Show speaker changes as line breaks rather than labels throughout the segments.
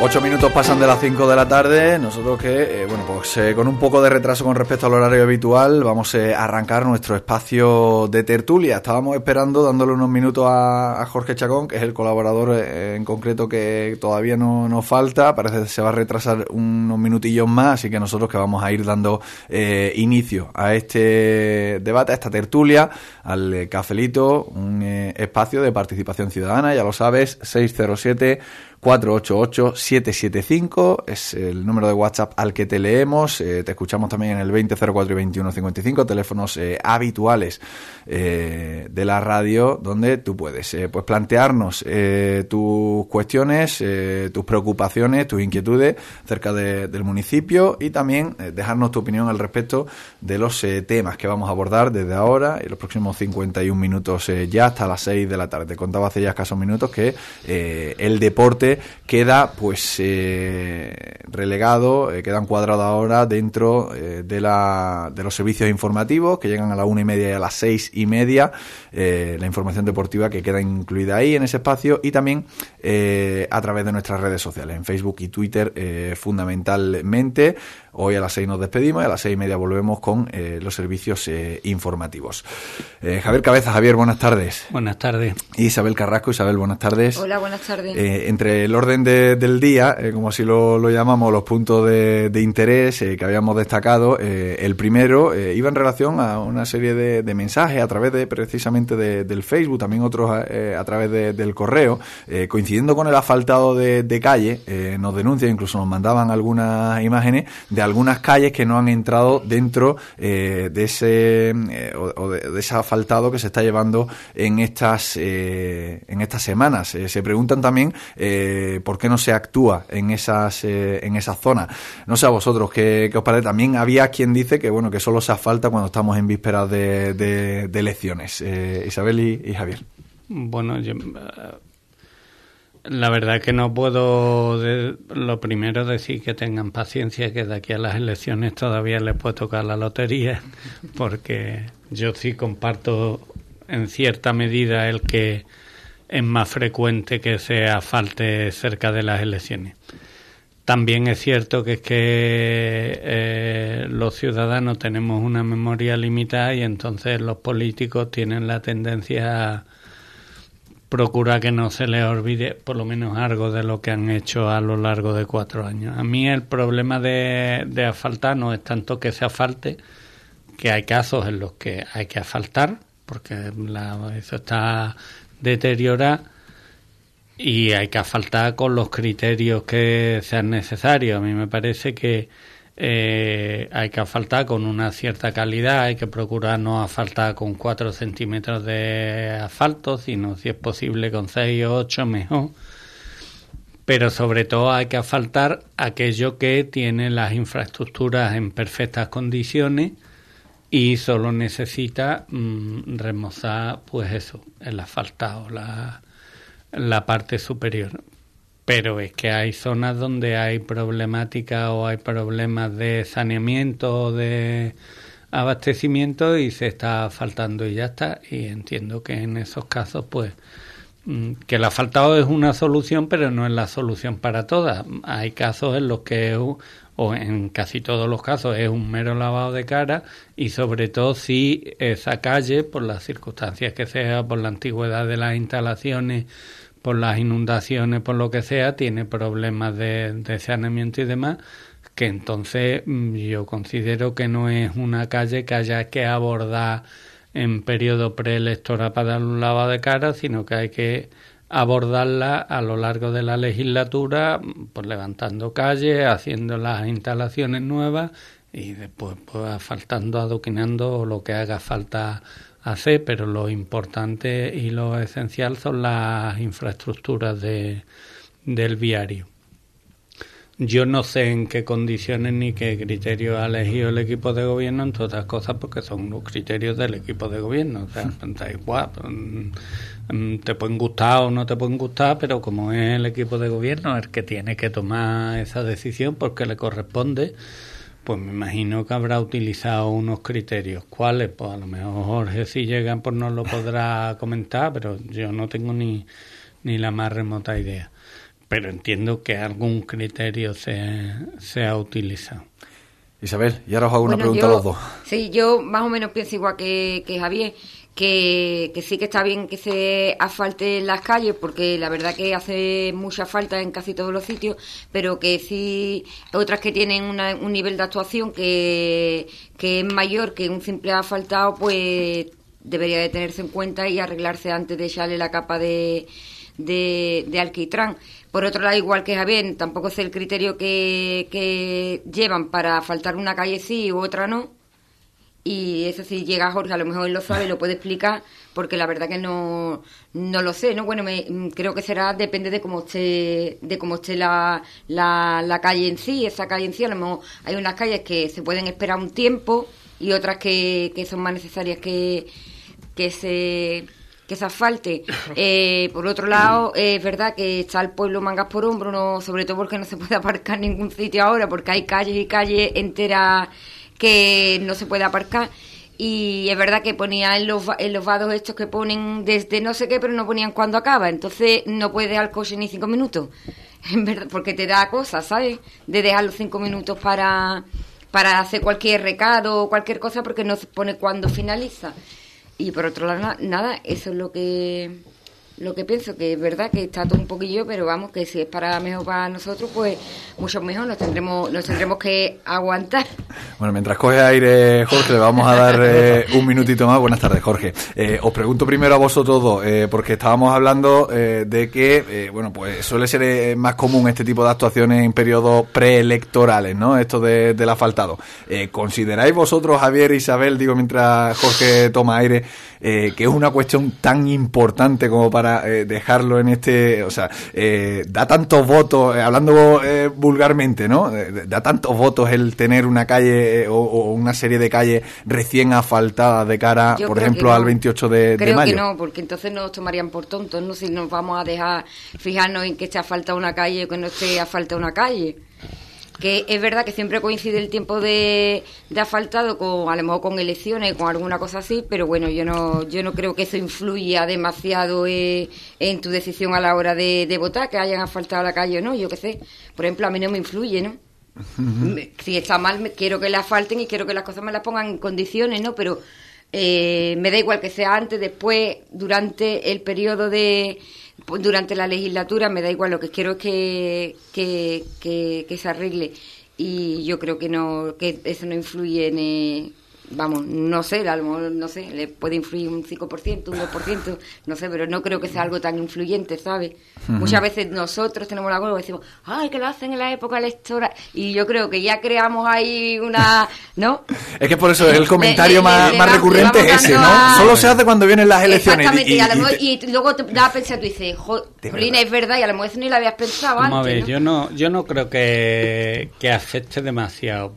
Ocho minutos pasan de las cinco de la tarde. Nosotros que, eh, bueno, pues eh, con un poco de retraso con respecto al horario habitual, vamos eh, a arrancar nuestro espacio de tertulia. Estábamos esperando, dándole unos minutos a, Jorge Chacón, que es el colaborador en concreto que todavía no nos falta. Parece que se va a retrasar unos minutillos más, así que nosotros que vamos a ir dando inicio a este debate, a esta tertulia, al cafelito, un espacio de participación ciudadana, ya lo sabes, 607 488-775 es el número de WhatsApp al que te leemos. Eh, te escuchamos también en el 2004 y 2155, teléfonos eh, habituales eh, de la radio, donde tú puedes pues plantearnos tus cuestiones, tus preocupaciones, tus inquietudes acerca del municipio y también dejarnos tu opinión al respecto de los temas que vamos a abordar desde ahora y los próximos 51 minutos ya hasta las 6 de la tarde. Contaba hace ya escasos minutos que el deporte queda pues eh, relegado, eh, queda encuadrado ahora dentro eh, de, la, de los servicios informativos que llegan a la una y media y a las seis y media, la información deportiva que queda incluida ahí en ese espacio y también a través de nuestras redes sociales, en Facebook y Twitter fundamentalmente. Hoy a las seis nos despedimos y a las seis y media volvemos con los servicios informativos. Javier Cabeza, Javier, buenas tardes.
Buenas tardes.
Isabel Carrasco, Isabel, buenas tardes.
Hola, buenas tardes.
entre el orden del día, eh, como así lo, llamamos, los puntos de, interés eh, que habíamos destacado, eh, el primero iba en relación a una serie de, mensajes a través de precisamente del Facebook, también otros a, través del correo, coincidiendo con el asfaltado de, calle, nos denuncian, incluso nos mandaban algunas imágenes de algunas calles que no han entrado dentro de ese o, de, ese asfaltado que se está llevando en estas en estas semanas. se preguntan también por qué no se actúa en esas eh, en esas zonas. No sé a vosotros qué, os parece. También había quien dice que bueno que solo se asfalta cuando estamos en vísperas de, elecciones. Eh, Isabel y, Javier.
Bueno, yo, la verdad que no puedo lo primero decir que tengan paciencia que de aquí a las elecciones todavía les puede tocar la lotería porque yo sí comparto en cierta medida el que es más frecuente que se asfalte cerca de las elecciones. También es cierto que eh, los ciudadanos tenemos una memoria limitada y entonces los políticos tienen la tendencia a procurar que no se les olvide por lo menos algo de lo que han hecho a lo largo de cuatro años. A mí el problema de, de asfaltar no es tanto que se asfalte, que hay casos en los que hay que asfaltar, porque la, eso está deteriora y hay que asfaltar con los criterios que sean necesarios. A mí me parece que eh, hay que asfaltar con una cierta calidad, hay que procurar no asfaltar con 4 centímetros de asfalto, sino si es posible con 6 o 8 mejor. Pero sobre todo hay que asfaltar aquello que tiene las infraestructuras en perfectas condiciones y solo necesita mm, remozar pues eso, el asfaltado, la, la parte superior. Pero es que hay zonas donde hay problemática o hay problemas de saneamiento o de abastecimiento y se está faltando y ya está. Y entiendo que en esos casos, pues, mm, que el asfaltado es una solución, pero no es la solución para todas. Hay casos en los que o en casi todos los casos es un mero lavado de cara y sobre todo si esa calle, por las circunstancias que sea, por la antigüedad de las instalaciones, por las inundaciones, por lo que sea, tiene problemas de, saneamiento y demás, que entonces mm, yo considero que no es una calle que haya que abordar en periodo preelectoral para dar un lavado de cara, sino que hay que abordarla a lo largo de la legislatura, pues levantando calles, haciendo las instalaciones nuevas y después pues asfaltando, adoquinando lo que haga falta hacer, pero lo importante y lo esencial son las infraestructuras de, del viario. Yo no sé en qué condiciones ni qué criterios ha elegido el equipo de gobierno, entre otras cosas porque son los criterios del equipo de gobierno. O sea, da igual, Mm, te pueden gustar o no te pueden gustar, pero como es el equipo de gobierno el que tiene que tomar esa decisión porque le corresponde, pues me imagino que habrá utilizado unos criterios. ¿Cuáles? Pues a lo mejor Jorge si llegan pues no lo podrá comentar, pero yo no tengo ni, ni la más remota idea. Pero entiendo que algún criterio se, se ha utilizado.
Isabel, y ahora os hago una pregunta a los dos.
Sí, yo más o menos pienso igual que, que Javier, que, que, sí que está bien que se asfalte las calles, porque la verdad que hace mucha falta en casi todos los sitios, pero que sí, otras que tienen un nivel de actuación que, que es mayor que un simple asfaltado, pues debería de tenerse en cuenta y arreglarse antes de echarle la capa de, de, de alquitrán. Por otro lado, igual que Javier, tampoco es el criterio que, que llevan para faltar una calle sí u otra no. Y eso si llega Jorge, a lo mejor él lo sabe, lo puede explicar, porque la verdad que no, no lo sé, ¿no? Bueno, me, creo que será, depende de cómo esté, de cómo esté la, la, la calle en sí, esa calle en sí, a lo mejor hay unas calles que se pueden esperar un tiempo y otras que, que son más necesarias que, que se que se asfalte. Eh, por otro lado, es verdad que está el pueblo mangas por hombro, no, sobre todo porque no se puede aparcar en ningún sitio ahora, porque hay calles y calles enteras que no se puede aparcar. Y es verdad que ponía en los, en los vados estos que ponen desde no sé qué, pero no ponían cuando acaba. Entonces no puedes el coche ni cinco minutos. En verdad, porque te da cosas, ¿sabes? De dejar los cinco minutos para, para hacer cualquier recado o cualquier cosa porque no se pone cuando finaliza. Y por otro lado, nada, eso es lo que lo que pienso que es verdad que está todo un poquillo, pero vamos, que si es para mejor para nosotros, pues mucho mejor, nos tendremos, nos tendremos que aguantar.
Bueno, mientras coge aire Jorge, le vamos a dar eh, un minutito más. Buenas tardes, Jorge. Eh, os pregunto primero a vosotros dos, eh, porque estábamos hablando eh, de que, bueno, pues suele ser más común este tipo de actuaciones en periodos preelectorales, ¿no? Esto de, del asfaltado. ¿Consideráis vosotros, Javier e Isabel, digo mientras Jorge toma aire, que es una cuestión tan importante como para eh, dejarlo en este, o sea, eh, da tantos votos, eh, hablando vulgarmente, ¿no? da tantos votos el tener una calle o, una serie de calles recién asfaltadas de cara, por ejemplo, al 28 de,
creo
mayo.
Creo que no, porque entonces nos tomarían por tontos, ¿no? Si nos vamos a dejar fijarnos en que esté asfaltada una calle o que no esté asfaltada una calle que es verdad que siempre coincide el tiempo de, de asfaltado con a lo mejor con elecciones con alguna cosa así pero bueno yo no yo no creo que eso influya demasiado eh, en tu decisión a la hora de, de, votar que hayan asfaltado la calle o no yo qué sé. Por ejemplo a mí no me influye no si está mal quiero que la asfalten y quiero que las cosas me las pongan en condiciones no pero eh, me da igual que sea antes después durante el periodo de durante la legislatura, me da igual, lo que quiero es que, que, que, se arregle. Y yo creo que no que eso no influye en, vamos, no sé, no sé, le puede influir un 5%, un 2%, no sé, pero no creo que sea algo tan influyente, ¿sabes? Muchas veces nosotros tenemos la huelga y decimos, ay, que lo hacen en la época electoral, y yo creo que ya creamos ahí una, ¿no?
Es que por eso el comentario más, más recurrente es ese, ¿no? Solo se hace cuando vienen las elecciones.
Exactamente, y, luego te da a pensar, tú dices, Jolina, es verdad, y a lo mejor ni lo habías pensado antes,
a ver, yo no, yo no creo que, que afecte demasiado,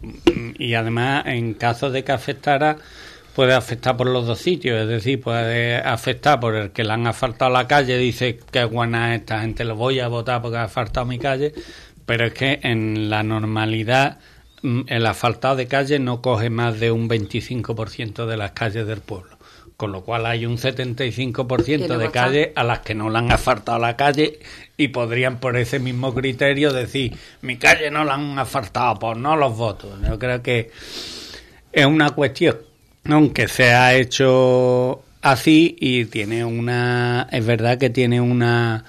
y además, en caso de que afecte puede afectar por los dos sitios, es decir, puede afectar por el que le han asfaltado la calle, dice que buena esta gente, lo voy a votar porque ha asfaltado mi calle, pero es que en la normalidad mm, el asfaltado de calle no coge más de un 25% de las calles del pueblo. Con lo cual hay un 75% de calles a las que no le han asfaltado la calle y podrían por ese mismo criterio decir, mi calle no la han asfaltado, pues no los votos. Yo creo que es una cuestión, aunque se ha hecho así y tiene una, es verdad que tiene una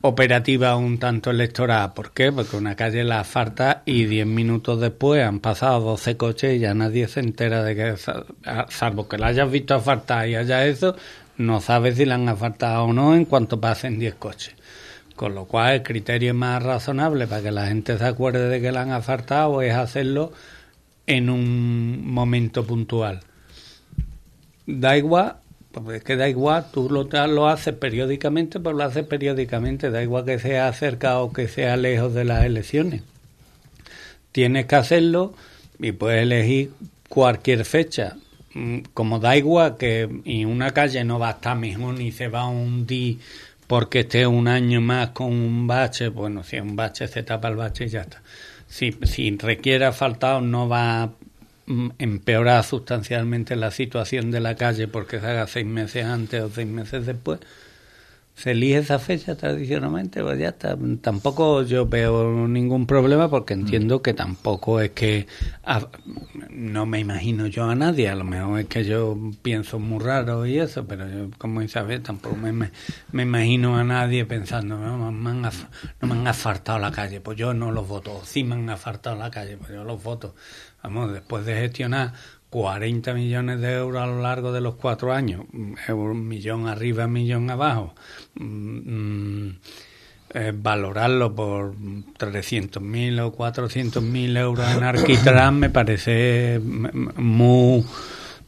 operativa un tanto electoral. ¿Por qué? Porque una calle la falta y diez minutos después han pasado 12 coches y ya nadie se entera de que, salvo que la hayas visto asfaltar y haya eso, no sabes si la han asfaltado o no en cuanto pasen 10 coches. Con lo cual el criterio más razonable para que la gente se acuerde de que la han asfaltado es hacerlo en un momento puntual. Da igual, porque es que da igual, tú lo, lo haces periódicamente, pues lo haces periódicamente, da igual que sea cerca o que sea lejos de las elecciones. Tienes que hacerlo y puedes elegir cualquier fecha. Mm, como da igual que y una calle no va a estar mejor ni se va a hundir porque esté un año más con un bache, bueno, si es un bache se tapa el bache y ya está si, si requiere asfaltado no va a mm, empeorar sustancialmente la situación de la calle porque se haga seis meses antes o seis meses después, se elige esa fecha tradicionalmente, pues ya está. Tampoco yo veo ningún problema porque mm. entiendo que tampoco es que no me imagino yo a nadie, a lo mejor es que yo pienso muy raro y eso, pero yo como Isabel tampoco me, me, imagino a nadie pensando, no, me han, no me han asfaltado la calle, pues yo no los voto, sí me han asfaltado la calle, pues yo los voto. Vamos, después de gestionar 40 millones de euros a lo largo de los cuatro años, un millón arriba, millón abajo, mm, mm, eh, valorarlo por 300.000 o 400.000 euros en Arquitrán me parece muy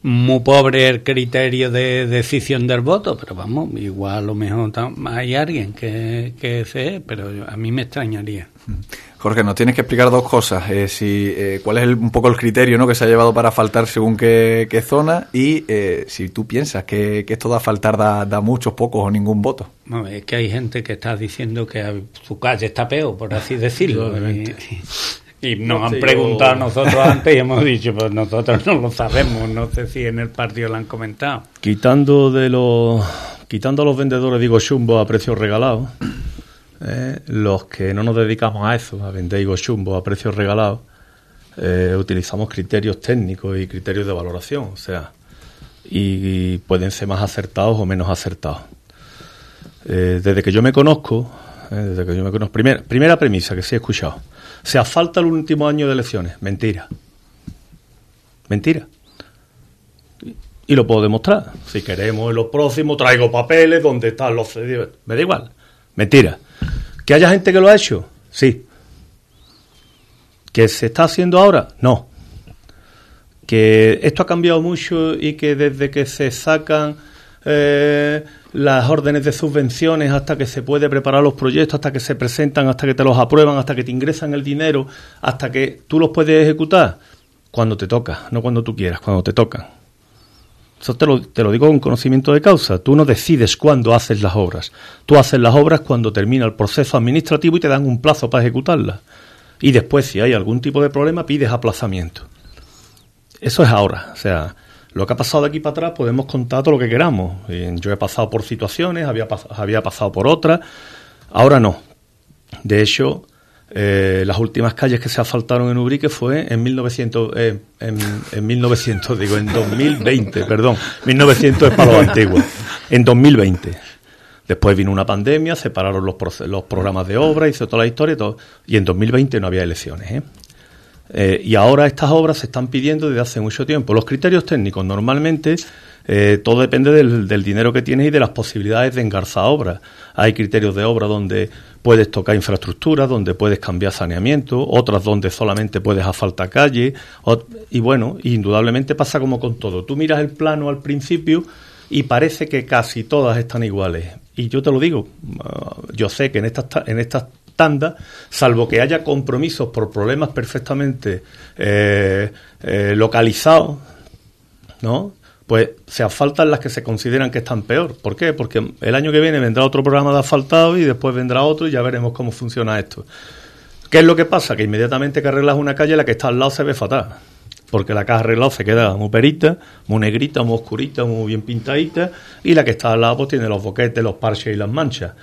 muy pobre el criterio de decisión del voto, pero vamos, igual a lo mejor hay alguien que, que sé, pero a mí me extrañaría.
Jorge, nos tienes que explicar dos cosas. Eh, si, eh, ¿Cuál es un poco el criterio ¿no? que se ha llevado para faltar según qué, zona? Y eh, si tú piensas que, esto da faltar da, muchos, pocos o ningún voto.
No, es que hay gente que está diciendo que su calle está peor, por así decirlo. y, nos han preguntado a nosotros antes y hemos dicho, pues nosotros no lo sabemos. No sé si en el partido lo han comentado.
Quitando de los, quitando a los vendedores, digo, chumbo a precios regalados eh, los que no nos dedicamos a eso, a vender higos chumbo a precios regalados, eh, utilizamos criterios técnicos y criterios de valoración, o sea, y, pueden ser más acertados o menos acertados. Eh, desde que yo me conozco, desde que yo me conozco, primera, primera premisa que sí he escuchado, se asfalta el último año de elecciones, mentira, mentira. Y lo puedo demostrar. Si queremos en los próximos, traigo papeles donde están los cedidos. Me da igual. Mentira. ¿Que haya gente que lo ha hecho? Sí. ¿Que se está haciendo ahora? No. ¿Que esto ha cambiado mucho y que desde que se sacan eh, las órdenes de subvenciones hasta que se puede preparar los proyectos, hasta que se presentan, hasta que te los aprueban, hasta que te ingresan el dinero, hasta que tú los puedes ejecutar? Cuando te toca, no cuando tú quieras, cuando te tocan. Eso te lo, te lo digo con conocimiento de causa. Tú no decides cuándo haces las obras. Tú haces las obras cuando termina el proceso administrativo y te dan un plazo para ejecutarlas. Y después, si hay algún tipo de problema, pides aplazamiento. Eso es ahora. O sea, lo que ha pasado de aquí para atrás podemos contar todo lo que queramos. Yo he pasado por situaciones, había, había pasado por otras. Ahora no. De hecho, eh, las últimas calles que se asfaltaron en Ubrique fue en 1900, eh, en, en, 1900, digo, en 2020, perdón, 1900 es para los antiguos, en 2020. Después vino una pandemia, separaron los, los programas de obra, hizo toda la historia y todo, y en 2020 no había elecciones. Eh, y ahora estas obras se están pidiendo desde hace mucho tiempo. Los criterios técnicos normalmente eh, todo depende del, dinero que tienes y de las posibilidades de engarzar obras. Hay criterios de obra donde puedes tocar infraestructura, donde puedes cambiar saneamiento, otras donde solamente puedes asfaltar calle. y bueno, indudablemente pasa como con todo. Tú miras el plano al principio y parece que casi todas están iguales. Y yo te lo digo, ah, yo sé que en estas, en estas tanda, salvo que haya compromisos por problemas perfectamente eh, eh, localizados, ¿no? Pues se asfaltan las que se consideran que están peor. ¿Por qué? Porque el año que viene vendrá otro programa de asfaltado y después vendrá otro y ya veremos cómo funciona esto. ¿Qué es lo que pasa? Que inmediatamente que arreglas una calle, la que está al lado se ve fatal. Porque la que has arreglado se queda muy perita, muy negrita, muy oscurita, muy bien pintadita, y la que está al lado pues tiene los boquetes, los parches y las manchas.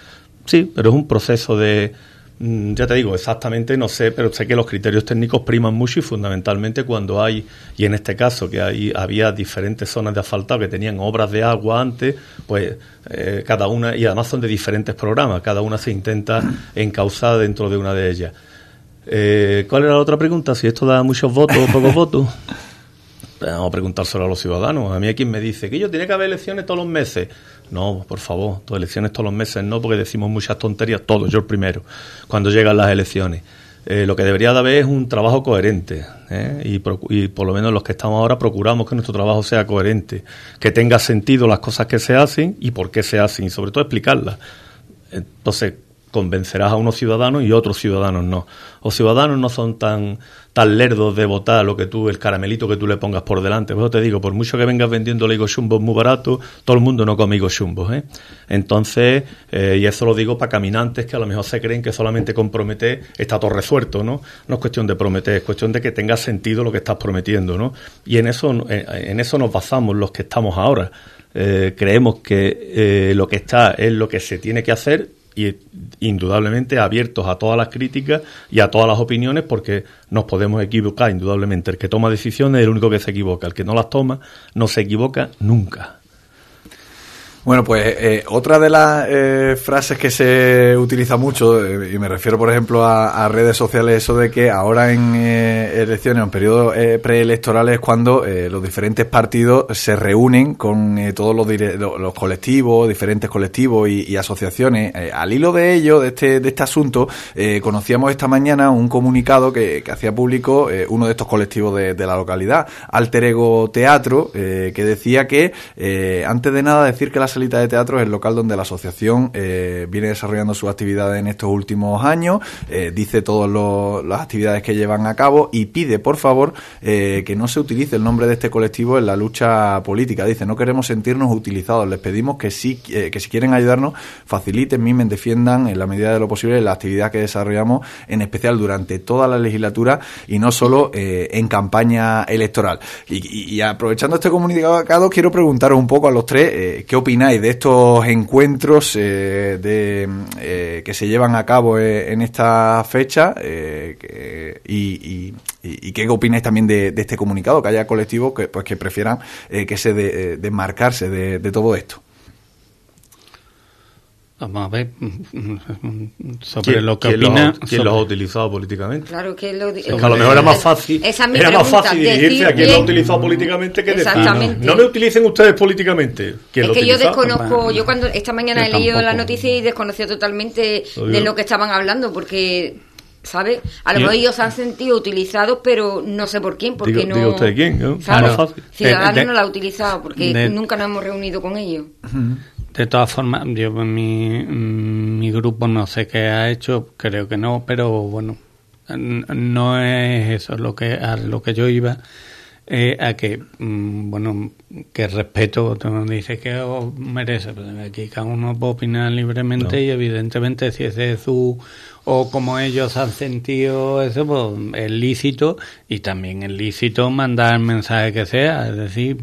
Sí, pero es un proceso de, ya te digo, exactamente no sé, pero sé que los criterios técnicos priman mucho y fundamentalmente cuando hay, y en este caso que hay, había diferentes zonas de asfaltado que tenían obras de agua antes, pues eh, cada una, y además son de diferentes programas, cada una se intenta encauzar dentro de una de ellas. Eh, ¿Cuál era la otra pregunta? Si esto da muchos votos o pocos votos. Vamos a preguntárselo a los ciudadanos. A mí hay quien me dice que yo tiene que haber elecciones todos los meses. No, por favor, todas elecciones todos los meses no, porque decimos muchas tonterías, todos, yo el primero, cuando llegan las elecciones. Eh, lo que debería de haber es un trabajo coherente ¿eh? y, y, por lo menos los que estamos ahora procuramos que nuestro trabajo sea coherente, que tenga sentido las cosas que se hacen y por qué se hacen y sobre todo explicarlas. Entonces, convencerás a unos ciudadanos y otros ciudadanos no. Los ciudadanos no son tan, tan lerdos de votar lo que tú, el caramelito que tú le pongas por delante. Pues te digo, por mucho que vengas vendiendo higo chumbo muy barato, todo el mundo no come higo chumbo. ¿eh? Entonces, eh, y eso lo digo para caminantes que a lo mejor se creen que solamente con prometer está todo resuelto, ¿no? No es cuestión de prometer, es cuestión de que tenga sentido lo que estás prometiendo, ¿no? Y en eso, en eso nos basamos los que estamos ahora. Eh, creemos que lo que está es lo que se tiene que hacer y indudablemente abiertos a todas las críticas y a todas las opiniones porque nos podemos equivocar indudablemente. El que toma decisiones es el único que se equivoca, el que no las toma no se equivoca nunca.
Bueno, pues eh, otra de las eh, frases que se utiliza mucho, eh, y me refiero por ejemplo a, redes sociales, eso de que ahora en elecciones, en periodos preelectorales, es cuando los diferentes partidos se reúnen con todos los, los, colectivos, diferentes colectivos y, asociaciones. al hilo de ello, de este, de este asunto, conocíamos esta mañana un comunicado que, hacía público uno de estos colectivos de, de la localidad, Alter Ego Teatro, que decía que, antes de nada, decir que las Salita de Teatro es el local donde la asociación eh, viene desarrollando sus actividades en estos últimos años, eh, dice todas las actividades que llevan a cabo y pide, por favor, eh, que no se utilice el nombre de este colectivo en la lucha política. Dice, no queremos sentirnos utilizados, les pedimos que sí, que si quieren ayudarnos, faciliten, mimen, defiendan en la medida de lo posible la actividad que desarrollamos, en especial durante toda la legislatura y no solo en campaña electoral. Y, aprovechando este comunicado, quiero preguntaros un poco a los tres qué opináis de estos encuentros eh, de, eh, que se llevan a cabo eh, en esta fecha y, qué opináis también de, este comunicado, que haya colectivos que, pues, que prefieran que se desmarcarse de todo esto?
Vamos a ver sobre lo que opina.
¿Quién los ha utilizado políticamente?
Claro que, lo,
a lo mejor era más fácil, era más fácil dirigirse a quien lo ha utilizado políticamente que Exactamente. no me utilicen ustedes políticamente.
Es que yo desconozco, yo cuando esta mañana he leído la noticia y desconocía totalmente de lo que estaban hablando, porque ¿sabes? A lo mejor ellos se han sentido utilizados, pero no sé por quién, porque no...
usted quién, ¿no?
Ciudadanos no lo ha utilizado, porque nunca nos hemos reunido con ellos.
De todas formas, yo mi, mi grupo no sé qué ha hecho, creo que no, pero bueno, no es eso lo que a lo que yo iba eh, a que mm, bueno que respeto tú dices que os merece pero aquí cada uno puede opinar libremente y evidentemente si ese es su o como ellos han sentido eso, pues es lícito y también es lícito mandar el mensaje que sea. Es decir,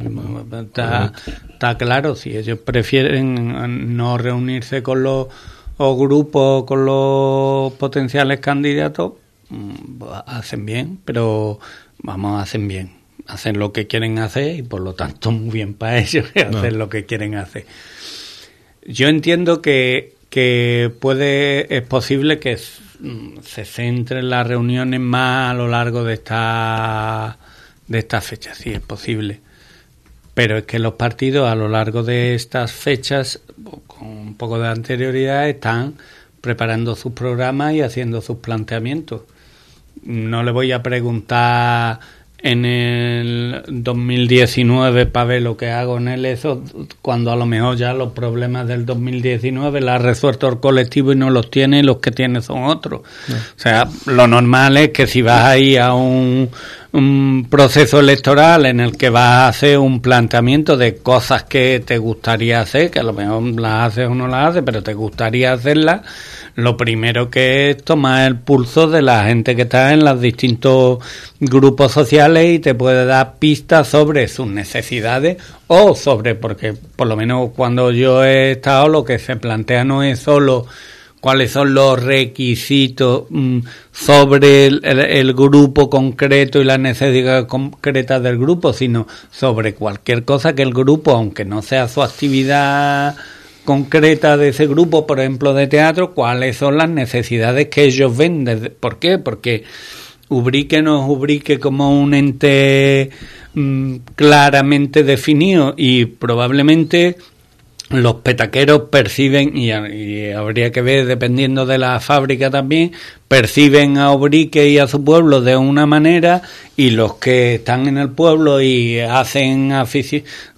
está, está claro, si ellos prefieren no reunirse con los grupos, con los potenciales candidatos, mm, pues hacen bien, pero vamos, hacen bien. Hacen lo que quieren hacer y por lo tanto muy bien para ellos hacer lo que quieren hacer. Yo entiendo que que puede, es posible que se centren las reuniones más a lo largo de esta, de fechas, sí, es posible. Pero es que los partidos a lo largo de estas fechas, con un poco de anterioridad, están preparando sus programas y haciendo sus planteamientos. No le voy a preguntar en el 2019 para ver lo que hago en el eso, cuando a lo mejor ya los problemas del 2019 la ha resuelto el colectivo y no los tiene, los que tiene son otros. O sea, lo normal es que si vas ahí a un, un proceso electoral en el que vas a hacer un planteamiento de cosas que te gustaría hacer, que a lo mejor las haces o no las haces, pero te gustaría hacerlas, lo primero que es tomar el pulso de la gente que está en los distintos grupos sociales y te puede dar pistas sobre sus necesidades o sobre, porque por lo menos cuando yo he estado lo que se plantea no es solo cuáles son los requisitos mm, sobre el, grupo concreto y las necesidades concretas del grupo, sino sobre cualquier cosa que el grupo, aunque no sea su actividad concreta de ese grupo, por ejemplo, de teatro, cuáles son las necesidades que ellos ven. ¿Por qué? Porque Ubrique no es Ubrique como un ente mm, claramente definido y probablemente los petaqueros perciben, y, habría que ver dependiendo de la fábrica también, perciben a Obrique y a su pueblo de una manera y los que están en el pueblo y hacen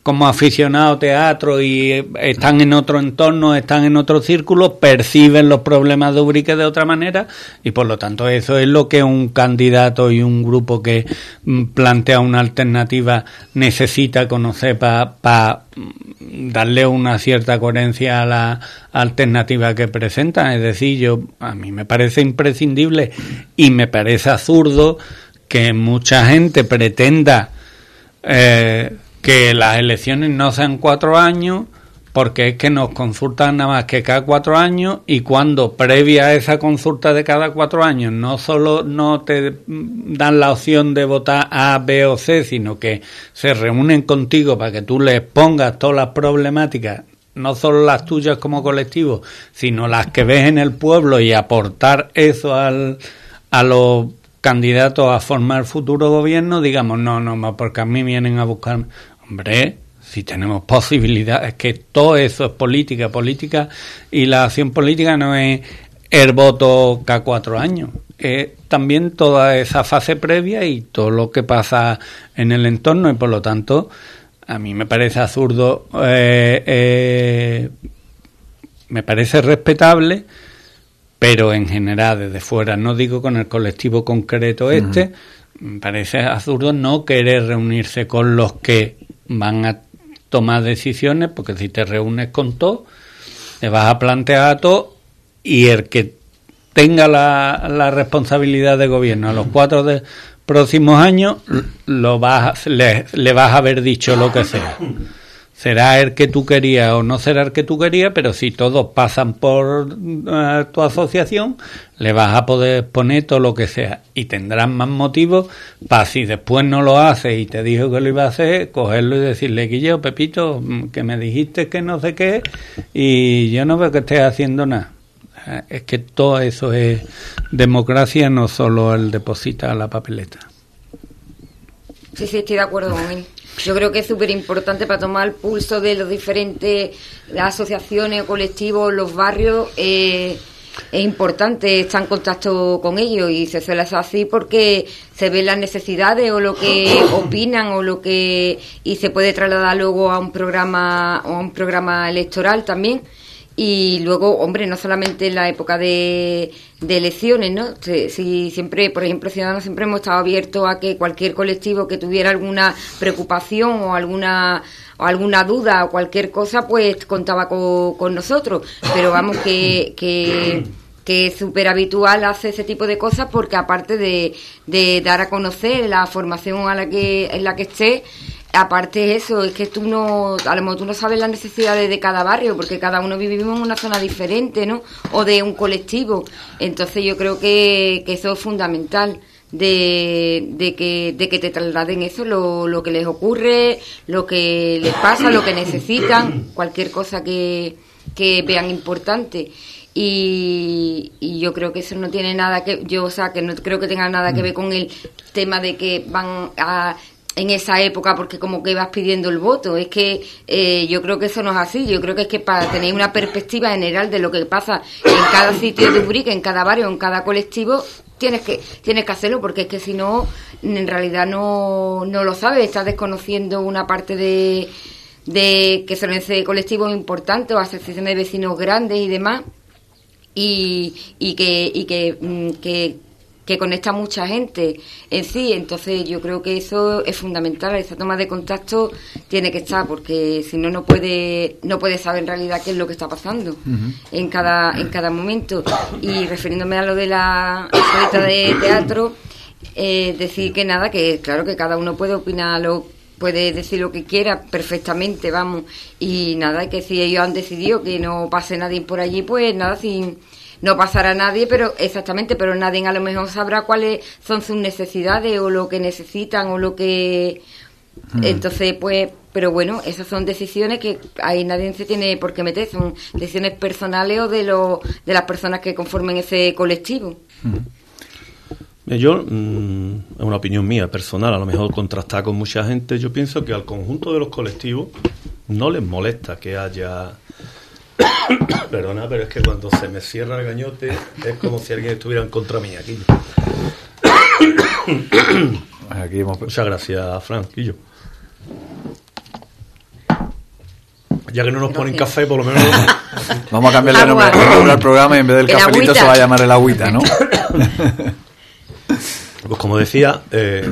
como aficionado teatro y están en otro entorno, están en otro círculo, perciben los problemas de Ubrique de otra manera y por lo tanto eso es lo que un candidato y un grupo que mm, plantea una alternativa necesita conocer para darle una cierta coherencia a la alternativa que presentan. Es decir, yo a mí me parece imprescindible y me parece absurdo que mucha gente pretenda eh, que las elecciones no sean cuatro años, porque es que nos consultan nada más que cada cuatro años y cuando previa a esa consulta de cada cuatro años no solo no te dan la opción de votar A, B o C, sino que se reúnen contigo para que tú les pongas todas las problemáticas, no solo las tuyas como colectivo, sino las que ves en el pueblo y aportar eso al, a los candidatos a formar futuro gobierno, digamos, no, no, porque a mí vienen a buscar Hombre, si tenemos posibilidades, que todo eso es política, política, y la acción política no es el voto cada cuatro años, es también toda esa fase previa y todo lo que pasa en el entorno, y por lo tanto, a mí me parece absurdo, eh, eh, me parece respetable, pero en general, desde fuera, no digo con el colectivo concreto este, me parece absurdo no querer reunirse con los que van a tomar decisiones, porque si te reúnes con todo, te vas a plantear a todo y el que tenga la, responsabilidad de gobierno a los cuatro próximos años lo vas, le, le vas a haber dicho lo que sea será el que tú querías o no será el que tú querías, pero si todos pasan por eh, tu asociación, le vas a poder poner todo lo que sea y tendrás más motivos para si después no lo hace y te dijo que lo iba a hacer, cogerlo y decirle, Guillo, Pepito, mm, que me dijiste que no sé qué y yo no veo que estés haciendo nada. Eh, es que todo eso es democracia, no solo el deposita la papeleta.
Sí, sí, estoy de acuerdo con él. Yo creo que es súper importante para tomar el pulso de los diferentes asociaciones o colectivos, los barrios. Eh, es importante estar en contacto con ellos y se suele hacer así porque se ven las necesidades o lo que opinan o lo que y se puede trasladar luego a un programa o a un programa electoral también y luego, hombre, no solamente en la época de, de elecciones, ¿no? Si, siempre, por ejemplo, Ciudadanos siempre hemos estado abiertos a que cualquier colectivo que tuviera alguna preocupación o alguna o alguna duda o cualquier cosa, pues contaba con, nosotros. Pero vamos, que, que, que es súper habitual hacer ese tipo de cosas porque aparte de, de dar a conocer la formación a la que, en la que esté, aparte eso, es que tú no, a lo mejor tú no sabes las necesidades de cada barrio, porque cada uno vivimos en una zona diferente, ¿no? O de un colectivo. Entonces yo creo que, eso es fundamental. De, de, que, de que te trasladen eso, lo, lo que les ocurre, lo que les pasa, lo que necesitan, cualquier cosa que, que vean importante. Y, y, yo creo que eso no tiene nada que yo o sea que no creo que tenga nada que ver con el tema de que van a en esa época porque como que ibas pidiendo el voto. Es que eh, yo creo que eso no es así. Yo creo que es que para tener una perspectiva general de lo que pasa en cada sitio de Ubrique, en cada barrio, en cada colectivo, tienes que tienes que hacerlo porque es que si no, en realidad no, no lo sabes. Estás desconociendo una parte de, de que son ese colectivo importante o asociaciones de vecinos grandes y demás. Y, y que, y que, mm, que que conecta a mucha gente en sí. Entonces yo creo que eso es fundamental. Esa toma de contacto tiene que estar porque si no no puede no puede saber en realidad qué es lo que está pasando en cada en cada momento. Y refiriéndome a lo de la escuela de teatro, eh, decir que nada que claro que cada uno puede opinar lo puede decir lo que quiera perfectamente, vamos. Y nada, que si ellos han decidido que no pase nadie por allí, pues nada, sin no pasará nadie, pero exactamente, pero nadie a lo mejor sabrá cuáles son sus necesidades o lo que necesitan o lo que... Hmm. Entonces, pues, pero bueno, esas son decisiones que ahí nadie se tiene por qué meter, son decisiones personales o de, lo, de las personas que conformen ese colectivo. Hmm.
Yo, mm, es una opinión mía personal, a lo mejor contrastada con mucha gente, yo pienso que al conjunto de los colectivos no les molesta que haya Perdona, pero es que cuando se me cierra el gañote es como si alguien estuviera en contra mía aquí.
Aquí hemos...
Muchas gracias, Frank. Y yo. Ya que no nos ponen café, por lo menos.
Vamos a cambiar el nombre, al programa y en vez del
El
cafelito
agüita.
se va a llamar el agüita, ¿no?
Pues como decía, eh,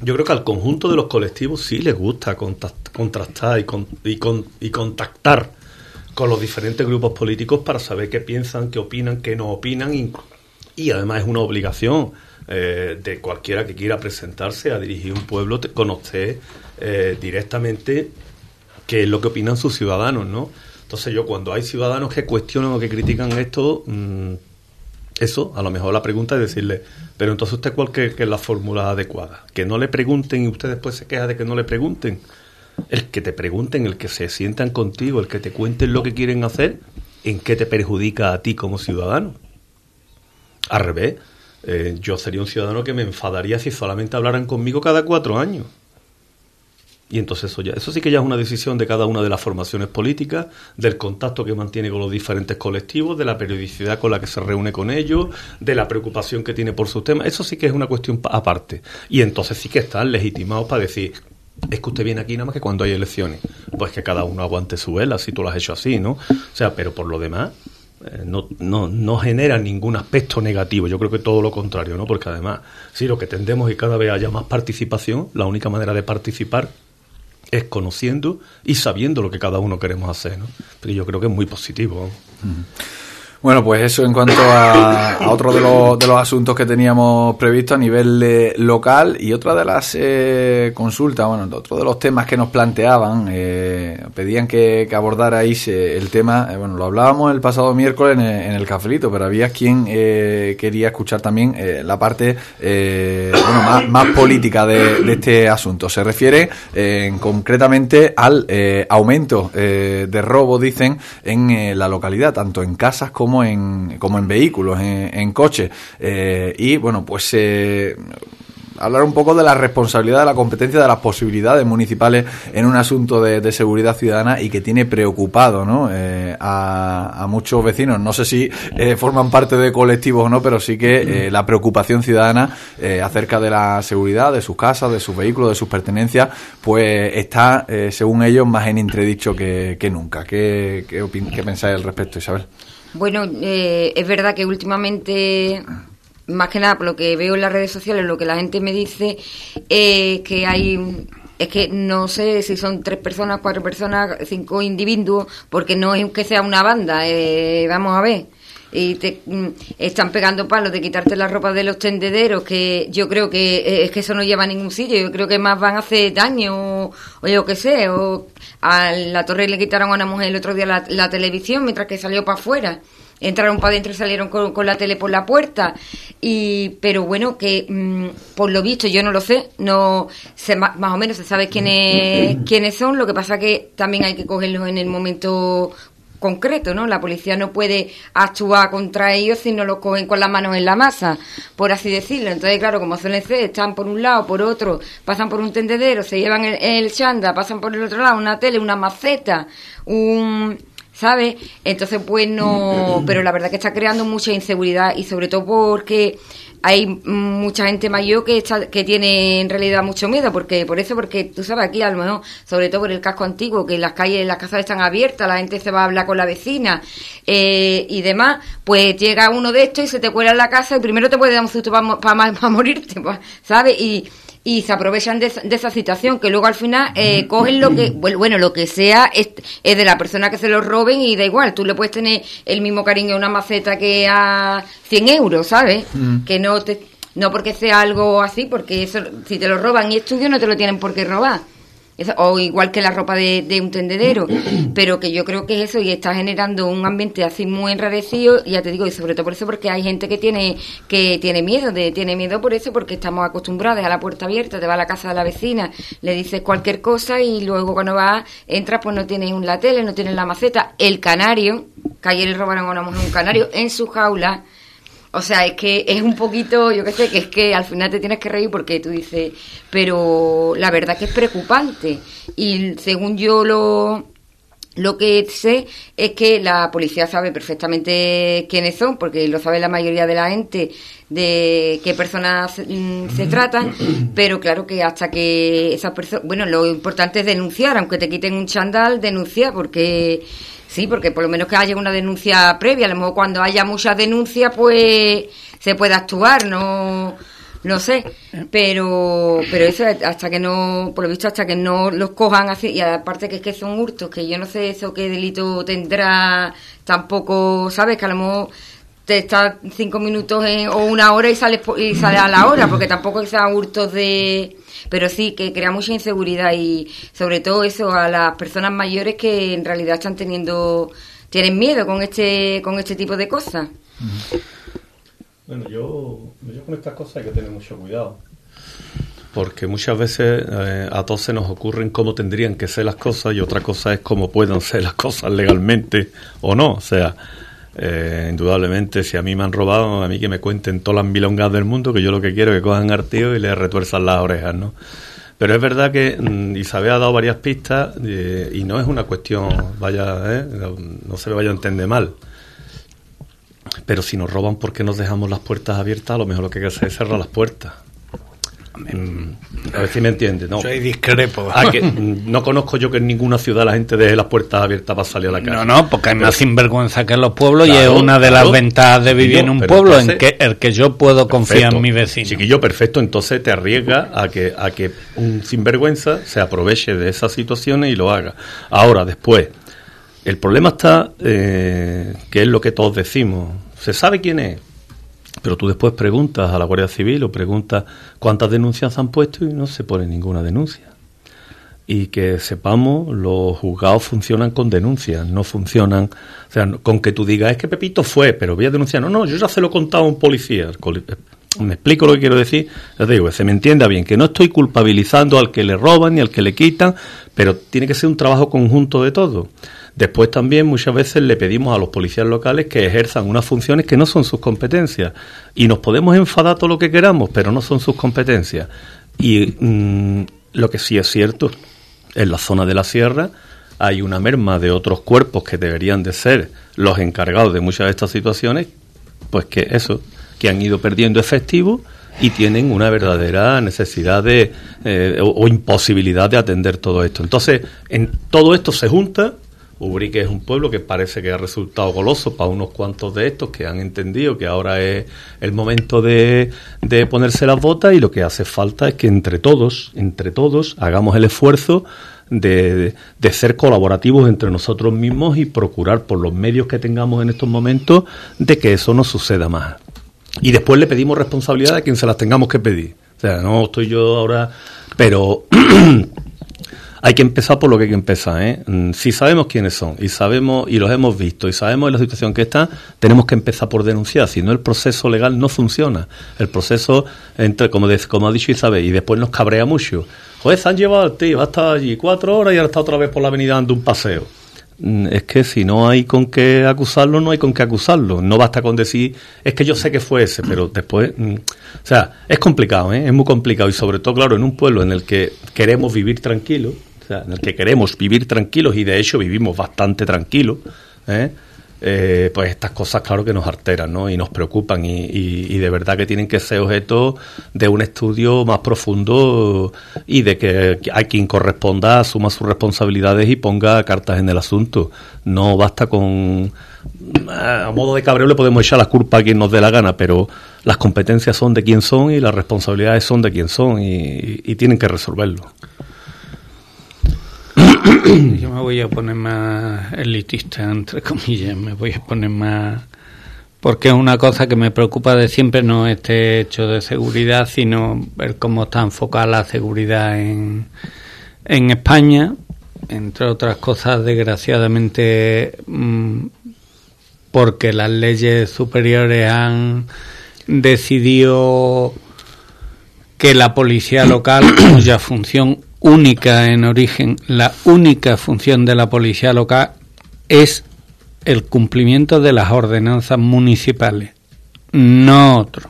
yo creo que al conjunto de los colectivos sí les gusta contrastar y, con- y con- y contactar con los diferentes grupos políticos para saber qué piensan, qué opinan, qué no opinan. Y, además es una obligación eh, de cualquiera que quiera presentarse a dirigir un pueblo, conocer eh, directamente qué es lo que opinan sus ciudadanos, ¿no? Entonces yo cuando hay ciudadanos que cuestionan o que critican esto, mm, eso, a lo mejor la pregunta es decirle, pero entonces usted cuál que, que es la fórmula adecuada, que no le pregunten y usted después se queja de que no le pregunten. El que te pregunten, el que se sientan contigo, el que te cuenten lo que quieren hacer, ¿en qué te perjudica a ti como ciudadano? Al revés, eh, yo sería un ciudadano que me enfadaría si solamente hablaran conmigo cada cuatro años. Y entonces eso ya, eso sí que ya es una decisión de cada una de las formaciones políticas, del contacto que mantiene con los diferentes colectivos, de la periodicidad con la que se reúne con ellos, de la preocupación que tiene por sus temas. Eso sí que es una cuestión pa- aparte. Y entonces sí que están legitimados para decir, es que usted viene aquí nada más que cuando hay elecciones. Pues que cada uno aguante su vela, si tú lo has hecho así, ¿no? O sea, pero por lo demás, eh, no, no, no genera ningún aspecto negativo. Yo creo que todo lo contrario, ¿no? Porque además, si lo que tendemos y cada vez haya más participación, la única manera de participar es conociendo y sabiendo lo que cada uno queremos hacer, ¿no? Pero yo creo que es muy positivo.
Bueno, pues eso en cuanto a, a otro de los, de los asuntos que teníamos previsto a nivel eh, local y otra de las eh, consultas, bueno, otro de los temas que nos planteaban, eh, pedían que, que abordarais eh, el tema, eh, bueno, lo hablábamos el pasado miércoles en el, cafelito, pero había quien eh, quería escuchar también la parte bueno, más, más política de, de este asunto. Se refiere concretamente al aumento de robo, dicen, en la localidad, tanto en casas como en, como en vehículos, en, en coches. Eh, y bueno, pues eh, hablar un poco de la responsabilidad, de la competencia, de las posibilidades municipales en un asunto de, de seguridad ciudadana y que tiene preocupado ¿no? Eh, a, a muchos vecinos. No sé si eh, forman parte de colectivos o no, pero sí que eh, la preocupación ciudadana eh, acerca de la seguridad de sus casas, de sus vehículos, de sus pertenencias, pues está, eh, según ellos, más en entredicho que, que nunca. ¿Qué, qué pensáis al respecto, Isabel?
Bueno, eh, es verdad que últimamente, más que nada por lo que veo en las redes sociales, lo que la gente me dice es que hay. Es que no sé si son tres personas, cuatro personas, cinco individuos, porque no es que sea una banda. eh, vamos a ver. Y te mm, están pegando palos de quitarte la ropa de los tendederos, que yo creo que eh, es que eso no lleva a ningún sitio. Yo creo que más van a hacer daño, o, o yo qué sé. O a la torre le quitaron a una mujer el otro día la, la televisión mientras que salió para afuera entraron para adentro y salieron con, con la tele por la puerta y pero bueno que mm, por lo visto yo no lo sé no ma- más o menos se sabe quiénes quiénes son lo que pasa que también hay que cogerlos en el momento concreto, ¿no? La policía no puede actuar contra ellos si no los cogen con las manos en la masa, por así decirlo. Entonces, claro, como suelen ser, están por un lado, por otro, pasan por un tendedero, se llevan el, el chanda, pasan por el otro lado, una tele, una maceta, un... ¿sabes? Entonces, pues no, pero la verdad que está creando mucha inseguridad y sobre todo porque hay mucha gente mayor que está, que tiene en realidad mucho miedo, porque por eso, porque tú sabes aquí a lo mejor, sobre todo por el casco antiguo, que las calles, las casas están abiertas, la gente se va a hablar con la vecina eh, y demás, pues llega uno de estos y se te cuela en la casa y primero te puede dar un susto para morirte, pa- ¿sabes? Y y se aprovechan de, esa- de esa situación que luego al final eh, cogen lo que bueno lo que sea es, es de la persona que se lo roben y da igual. Tú le puedes tener el mismo cariño a una maceta que a 100 euros ¿sabes? que no te no porque sea algo así porque eso si te lo roban y es tuyo no te lo tienen por qué robar o igual que la ropa de, de un tendedero. Pero que yo creo que es eso y está generando un ambiente así muy enrarecido y ya te digo y sobre todo por eso porque hay gente que tiene que tiene miedo de tiene miedo por eso porque estamos acostumbrados a la puerta abierta te va a la casa de la vecina le dices cualquier cosa y luego cuando vas entras pues no tienes un la tele no tienes la maceta. El canario que ayer le robaron a una mujer un canario en su jaula o sea, es que es un poquito, yo qué sé, que es que al final te tienes que reír porque tú dices, pero la verdad que es preocupante. Y según yo lo, Lo que sé es que la policía sabe perfectamente quiénes son, porque lo sabe la mayoría de la gente de qué personas mm, se tratan, pero claro que hasta que esa persona, bueno, lo importante es denunciar, aunque te quiten un chandal, denunciar, porque sí, porque por lo menos que haya una denuncia previa, a lo mejor cuando haya muchas denuncias, pues se puede actuar, no no sé, pero pero eso hasta que no, por lo visto hasta que no los cojan así, y aparte que es que son hurtos, que yo no sé eso qué delito tendrá tampoco, ¿sabes? Que a lo mejor te está cinco minutos o una hora y sales y sale a la hora, porque tampoco sean hurtos de pero sí que crea mucha inseguridad y sobre todo eso a las personas mayores que en realidad están teniendo tienen miedo con este con este tipo de cosas.
Bueno, yo, con estas cosas hay que tener mucho cuidado. Porque muchas veces eh, a todos se nos ocurren cómo tendrían que ser las cosas y otra cosa es cómo puedan ser las cosas legalmente o no. O sea, eh, indudablemente, si a mí me han robado, a mí que me cuenten todas las milongas del mundo, que yo lo que quiero es que cojan artío y le retuerzan las orejas, ¿no? Pero es verdad que mm, Isabel ha dado varias pistas eh, y no es una cuestión, vaya, no se me vaya a entender mal. Pero si nos roban porque nos dejamos las puertas abiertas, a lo mejor lo que hay que hacer es cerrar las puertas. A ver si me entiende. No.
Soy discrepo.
Ah, que, no conozco yo que en ninguna ciudad la gente deje las puertas abiertas para salir a la calle.
No, no, porque hay más sinvergüenza que en los pueblos y es una de las ventajas de vivir en un pueblo en que el que yo puedo confiar en mi vecino.
Chiquillo, perfecto. Entonces te arriesga a que, a que un sinvergüenza se aproveche de esas situaciones y lo haga. Ahora, después, el problema está, eh, que es lo que todos decimos, se sabe quién es, pero tú después preguntas a la Guardia Civil o preguntas cuántas denuncias han puesto y no se pone ninguna denuncia. Y que sepamos, los juzgados funcionan con denuncias, no funcionan, o sea, con que tú digas, es que Pepito fue, pero voy a denunciar. No, no, yo ya se lo he contado a un policía. Me explico lo que quiero decir. Les digo, que se me entienda bien, que no estoy culpabilizando al que le roban ni al que le quitan, pero tiene que ser un trabajo conjunto de todo. Después también muchas veces le pedimos a los policías locales que ejerzan unas funciones que no son sus competencias. Y nos podemos enfadar todo lo que queramos, pero no son sus competencias. Y mm, lo que sí es cierto, en la zona de la sierra hay una merma de otros cuerpos que deberían de ser los encargados de muchas de estas situaciones, pues que eso, que han ido perdiendo efectivo y tienen una verdadera necesidad de eh, o, imposibilidad de atender todo esto. Entonces, en todo esto se junta Ubrique es un pueblo que parece que ha resultado goloso para unos cuantos de estos que han entendido que ahora es el momento de, ponerse las botas y lo que hace falta es que entre todos, entre todos, hagamos el esfuerzo de, de, ser colaborativos entre nosotros mismos y procurar por los medios que tengamos en estos momentos de que eso no suceda más. Y después le pedimos responsabilidad a quien se las tengamos que pedir. O sea, no estoy yo ahora, pero hay que empezar por lo que hay que empezar. ¿eh? Mm, si sabemos quiénes son y sabemos y los hemos visto y sabemos en la situación que están, tenemos que empezar por denunciar. Si no, el proceso legal no funciona. El proceso, entre, como, como ha dicho Isabel, y después nos cabrea mucho. Joder, se han llevado al tío, ha estado allí cuatro horas y ahora está otra vez por la avenida dando un paseo. Mm, es que si no hay con qué acusarlo, no hay con qué acusarlo. No basta con decir, es que yo sé que fue ese, pero después. Mm, o sea, es complicado, ¿eh? es muy complicado. Y sobre todo, claro, en un pueblo en el que queremos vivir tranquilo, en el que queremos vivir tranquilos y de hecho vivimos bastante tranquilos, ¿eh? Eh, pues estas cosas claro que nos alteran ¿no? y nos preocupan y, de verdad que tienen que ser objeto de un estudio más profundo y de que hay quien corresponda, asuma sus responsabilidades y ponga cartas en el asunto. No basta con... A modo de cabreo le podemos echar la culpa a quien nos dé la gana, pero las competencias son de quien son y las responsabilidades son de quien son y tienen que resolverlo.
Yo me voy a poner más elitista, entre comillas, me voy a poner más... Porque es una cosa que me preocupa de siempre, no este hecho de seguridad, sino ver cómo está enfocada la seguridad en, en España, entre otras cosas, desgraciadamente, mm, porque las leyes superiores han decidido que la policía local, cuya función única en origen, la única función de la policía local es el cumplimiento de las ordenanzas municipales, no otro.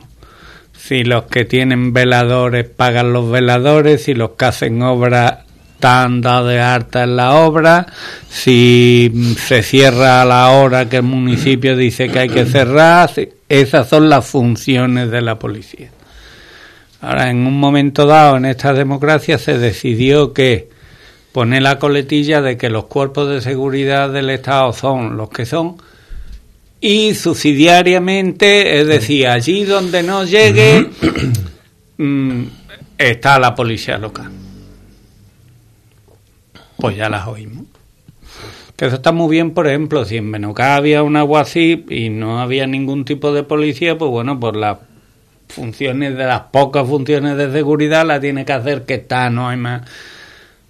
Si los que tienen veladores pagan los veladores, si los que hacen obras dados de alta en la obra, si se cierra a la hora que el municipio dice que hay que cerrar, esas son las funciones de la policía. Ahora, en un momento dado en esta democracia se decidió que poner la coletilla de que los cuerpos de seguridad del Estado son los que son y subsidiariamente, es decir, allí donde no llegue, mm, está la policía local. Pues ya las oímos. Que eso está muy bien, por ejemplo, si en Benocá había una guasip y no había ningún tipo de policía, pues bueno, por las funciones de las pocas funciones de seguridad la tiene que hacer que está, no hay más.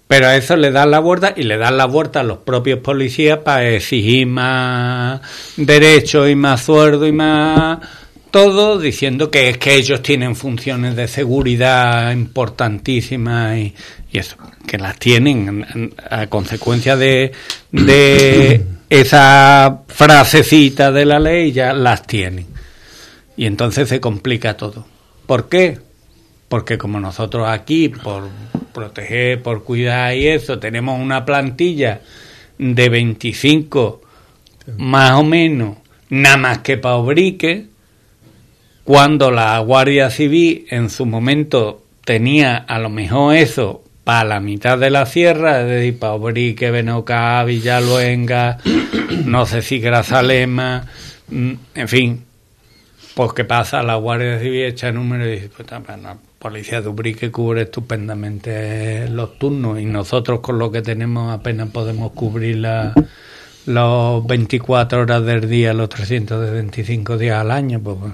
Pero a eso le dan la vuelta y le dan la vuelta a los propios policías para exigir más derechos y más sueldo y más todo diciendo que es que ellos tienen funciones de seguridad importantísimas y, eso, que las tienen a consecuencia de, de esa frasecita de la ley, ya las tienen. Y entonces se complica todo. ¿Por qué? Porque como nosotros aquí, por proteger, por cuidar y eso, tenemos una plantilla de 25 más o menos, nada más que para obrique, cuando la Guardia Civil en su momento tenía a lo mejor eso para la mitad de la sierra, es decir, para Obrique, Benoca, Villaluenga, no sé si Grazalema, mm, en fin, pues qué pasa, la Guardia Civil echa número y dice, pues la policía de Ubrique cubre estupendamente los turnos y nosotros con lo que tenemos apenas podemos cubrir la, los 24 horas del día, los 325 días al año, pues, pues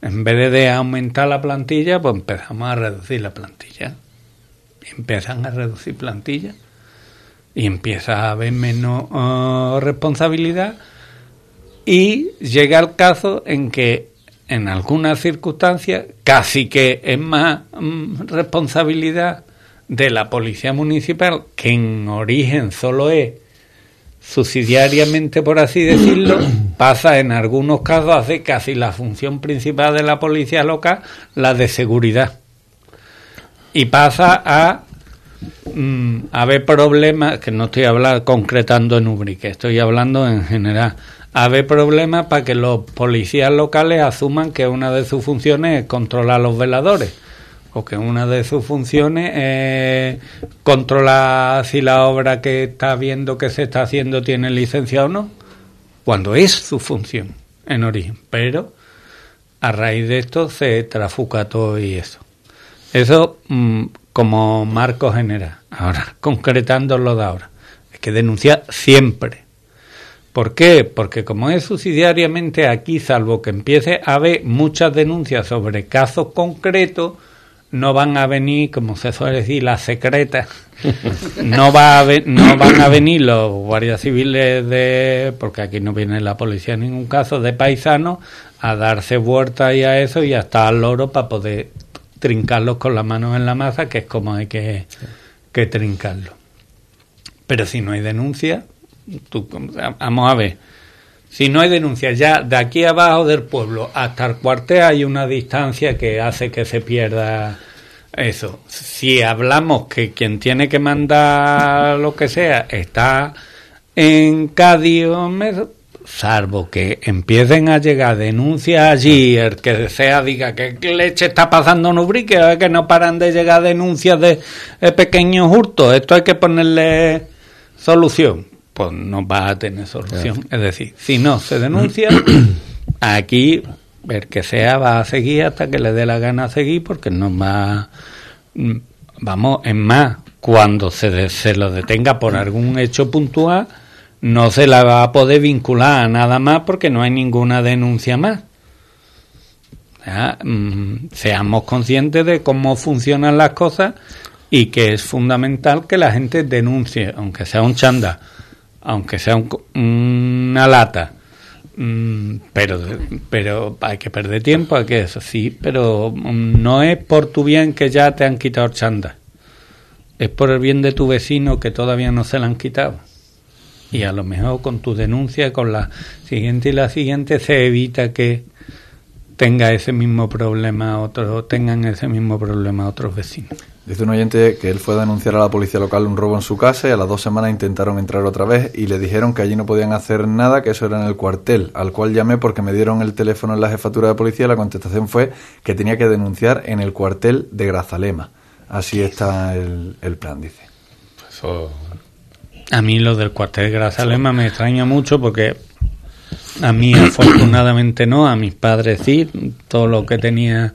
en vez de aumentar la plantilla, pues empezamos a reducir la plantilla. empiezan a reducir plantilla y empieza a haber menos oh, responsabilidad y llega el caso en que en algunas circunstancias casi que es más mm, responsabilidad de la policía municipal que en origen solo es subsidiariamente, por así decirlo, pasa en algunos casos a ser casi la función principal de la policía local, la de seguridad. Y pasa a mm, haber problemas, que no estoy hablando concretando en Ubrique, estoy hablando en general, haber problemas para que los policías locales asuman que una de sus funciones es controlar los veladores o que una de sus funciones es controlar si la obra que está viendo que se está haciendo tiene licencia o no, cuando es su función en origen. Pero a raíz de esto se trafuca todo y eso. Eso mm, como marco general. Ahora, concretando lo de ahora. Hay que denunciar siempre. ¿Por qué? Porque como es subsidiariamente aquí, salvo que empiece a haber muchas denuncias sobre casos concretos, no van a venir, como se suele decir, las secretas. No, va a no van a venir los guardias civiles de, porque aquí no viene la policía en ningún caso, de paisanos, a darse vuelta y a eso y hasta al loro para poder trincarlos con las manos en la masa, que es como hay que, que trincarlos. Pero si no hay denuncia, vamos a ver, si no hay denuncia, ya de aquí abajo del pueblo hasta el cuartel hay una distancia que hace que se pierda eso. Si hablamos que quien tiene que mandar lo que sea está en Cádiz, salvo que empiecen a llegar denuncias allí, el que sea diga que leche está pasando en Ubrique, que no paran de llegar denuncias de, de pequeños hurtos, esto hay que ponerle solución pues no va a tener solución. Es decir, si no se denuncia, aquí el que sea va a seguir hasta que le dé la gana seguir porque no va, mm, vamos, en más, cuando se, se lo detenga por algún hecho puntual, no se la va a poder vincular a nada más porque no hay ninguna denuncia más. Mm, seamos conscientes de cómo funcionan las cosas y que es fundamental que la gente denuncie, aunque sea un chanda aunque sea una lata, mm, pero, pero hay que perder tiempo, hay que eso, sí, pero mm, no es por tu bien que ya te han quitado chanda, es por el bien de tu vecino que todavía no se la han quitado. Y a lo mejor con tu denuncia, con la siguiente y la siguiente, se evita que tenga ese mismo problema otro, tengan ese mismo problema otros vecinos.
Dice un oyente que él fue a denunciar a la policía local un robo en su casa y a las dos semanas intentaron entrar otra vez y le dijeron que allí no podían hacer nada, que eso era en el cuartel, al cual llamé porque me dieron el teléfono en la jefatura de policía y la contestación fue que tenía que denunciar en el cuartel de Grazalema. Así está el, plan, dice.
A mí lo del cuartel de Grazalema me extraña mucho porque a mí afortunadamente no, a mis padres sí, todo lo que tenía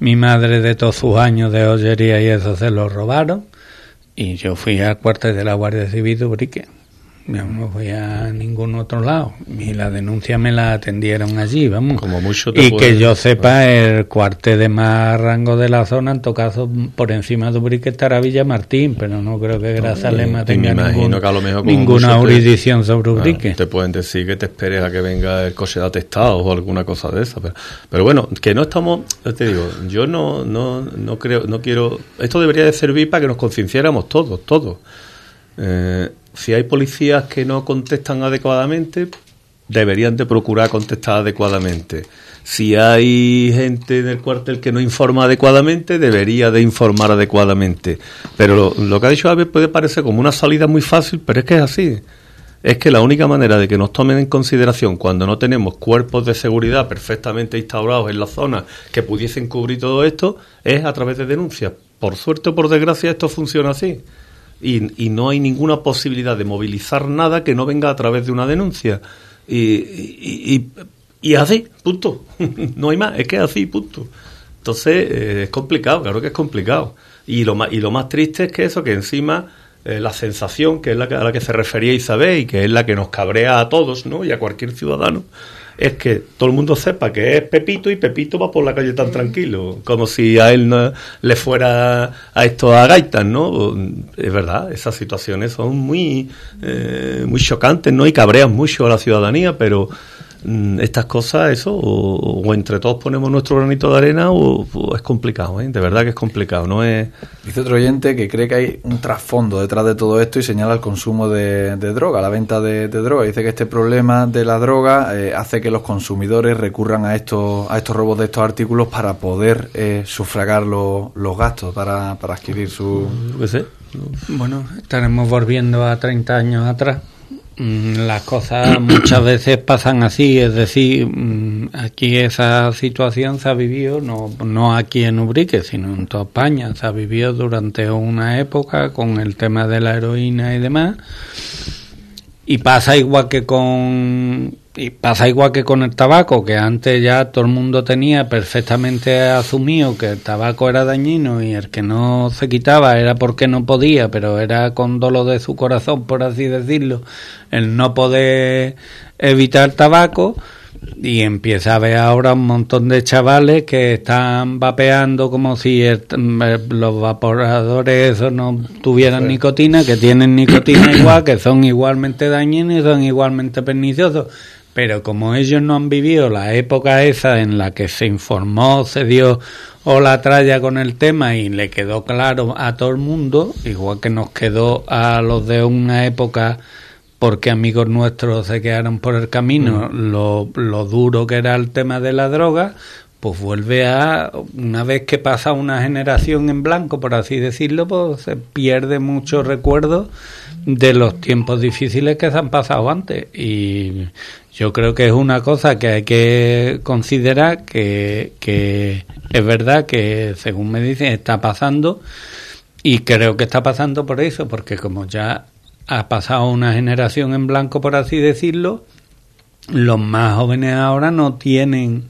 mi madre de todos sus años de hoyería y eso se lo robaron. Y yo fui al cuartel de la Guardia Civil de Ubrique no fui a ningún otro lado. Y la denuncia me la atendieron allí, vamos.
Como mucho
y que yo sepa, el cuartel de más rango de la zona, en todo caso, por encima de Ubrique estará Villa Martín, pero no creo que Grazalema tenga ninguna jurisdicción sobre Ubrique.
te pueden decir que te esperes a que venga el coche de atestado o alguna cosa de esa. Pero, pero bueno, que no estamos, te digo, yo no, no, no creo, no quiero. Esto debería de servir para que nos concienciáramos todos, todos. Eh, si hay policías que no contestan adecuadamente, deberían de procurar contestar adecuadamente. Si hay gente en el cuartel que no informa adecuadamente, debería de informar adecuadamente. Pero lo, que ha dicho Abel puede parecer como una salida muy fácil, pero es que es así. Es que la única manera de que nos tomen en consideración cuando no tenemos cuerpos de seguridad perfectamente instaurados en la zona que pudiesen cubrir todo esto es a través de denuncias. Por suerte o por desgracia esto funciona así y, y, no hay ninguna posibilidad de movilizar nada que no venga a través de una denuncia. Y, y, así, punto. no hay más, es que así, punto. Entonces eh, es complicado, claro que es complicado. Y lo más, y lo más triste es que eso, que encima eh, la sensación, que es la que, a la que se refería Isabel y que es la que nos cabrea a todos ¿no? y a cualquier ciudadano, es que todo el mundo sepa que es Pepito y Pepito va por la calle tan tranquilo, como si a él no le fuera a esto a gaitas, ¿no? Es verdad, esas situaciones son muy, eh, muy chocantes, ¿no? Y cabrean mucho a la ciudadanía, pero Mm, estas cosas, eso, o, entre todos ponemos nuestro granito de arena o, es complicado, ¿eh? de verdad que es complicado. no es
Dice otro oyente que cree que hay un trasfondo detrás de todo esto y señala el consumo de, droga, la venta de, droga. Dice que este problema de la droga eh, hace que los consumidores recurran a estos, a estos robos de estos artículos para poder eh, sufragar los gastos para, para adquirir su...
Bueno, estaremos volviendo a 30 años atrás Mm, las cosas muchas veces pasan así, es decir, mm, aquí esa situación se ha vivido, no, no aquí en Ubrique, sino en toda España, se ha vivido durante una época con el tema de la heroína y demás, y pasa igual que con y pasa igual que con el tabaco, que antes ya todo el mundo tenía perfectamente asumido que el tabaco era dañino y el que no se quitaba era porque no podía, pero era con dolor de su corazón, por así decirlo, el no poder evitar tabaco. Y empieza a haber ahora un montón de chavales que están vapeando como si los vaporadores esos no tuvieran nicotina, que tienen nicotina igual, que son igualmente dañinos y son igualmente perniciosos pero como ellos no han vivido la época esa en la que se informó, se dio o la tralla con el tema y le quedó claro a todo el mundo, igual que nos quedó a los de una época porque amigos nuestros se quedaron por el camino, mm. lo, lo duro que era el tema de la droga, pues vuelve a, una vez que pasa una generación en blanco, por así decirlo, pues se pierde mucho recuerdo de los tiempos difíciles que se han pasado antes. Y yo creo que es una cosa que hay que considerar que, es verdad que, según me dicen, está pasando y creo que está pasando por eso, porque como ya ha pasado una generación en blanco, por así decirlo, los más jóvenes ahora no tienen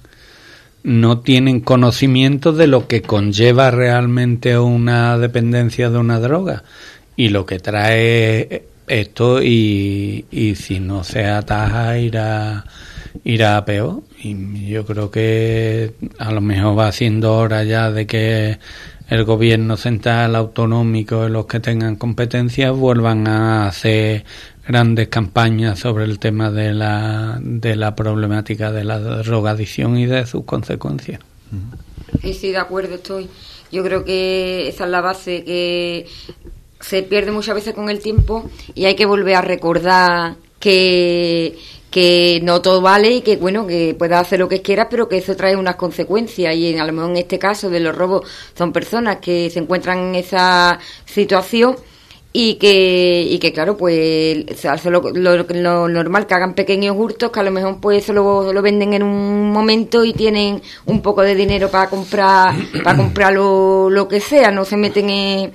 no tienen conocimiento de lo que conlleva realmente una dependencia de una droga. Y lo que trae esto y, y si no se ataja irá irá a peor y yo creo que a lo mejor va siendo hora ya de que el gobierno central autonómico y los que tengan competencias vuelvan a hacer grandes campañas sobre el tema de la, de la problemática de la drogadicción y de sus consecuencias.
Sí, de acuerdo estoy. Yo creo que esa es la base que se pierde muchas veces con el tiempo y hay que volver a recordar que que no todo vale y que bueno que puedas hacer lo que quieras pero que eso trae unas consecuencias. Y en, a lo mejor en este caso de los robos son personas que se encuentran en esa situación y que, y que claro, pues lo, lo, normal que hagan pequeños hurtos, que a lo mejor pues eso lo, lo, venden en un momento y tienen un poco de dinero para comprar, para comprar lo, lo que sea, no se meten en,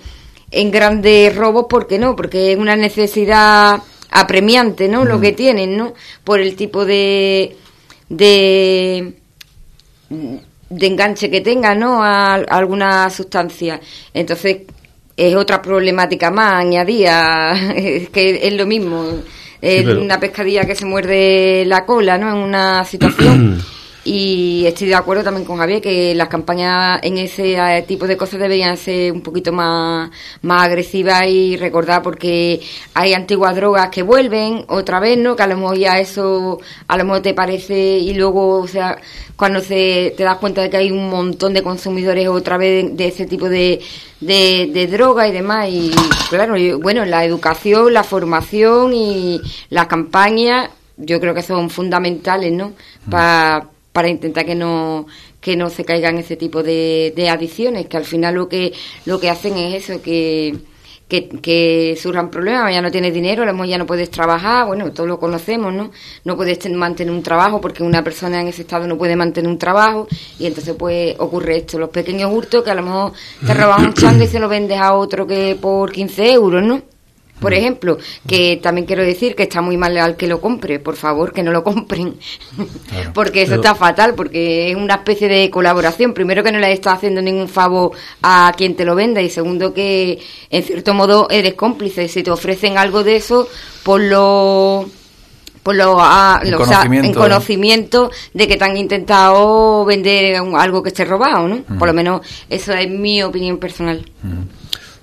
en grandes robos, porque no? Porque es una necesidad apremiante, ¿no? Lo que tienen, ¿no? Por el tipo de, de, de enganche que tengan, ¿no? A, a alguna sustancia. Entonces, es otra problemática más añadida, es que es lo mismo. Es una pescadilla que se muerde la cola, ¿no? En una situación. y estoy de acuerdo también con Javier que las campañas en ese tipo de cosas deberían ser un poquito más, más agresivas y recordar porque hay antiguas drogas que vuelven otra vez, ¿no? Que a lo mejor ya eso a lo mejor te parece y luego, o sea, cuando se, te das cuenta de que hay un montón de consumidores otra vez de, ese tipo de, de, droga y demás. Y claro, bueno, la educación, la formación y las campañas, yo creo que son fundamentales, ¿no? Mm. Para para intentar que no que no se caigan ese tipo de, de adicciones que al final lo que lo que hacen es eso que que, surjan problemas, ya no tienes dinero, a lo mejor ya no puedes trabajar, bueno, todos lo conocemos, ¿no? No puedes mantener un trabajo porque una persona en ese estado no puede mantener un trabajo y entonces pues ocurre esto, los pequeños hurtos que a lo mejor te roban un chango y se lo vendes a otro que por 15 euros, ¿no? Por mm. ejemplo, que también quiero decir que está muy mal al que lo compre, por favor, que no lo compren, porque eso está fatal, porque es una especie de colaboración, primero que no le estás haciendo ningún favor a quien te lo venda y segundo que en cierto modo eres cómplice, si te ofrecen algo de eso, por lo por lo, ah, en, conocimiento, de que te han intentado vender algo que esté robado, ¿no? Por lo menos eso es mi opinión personal.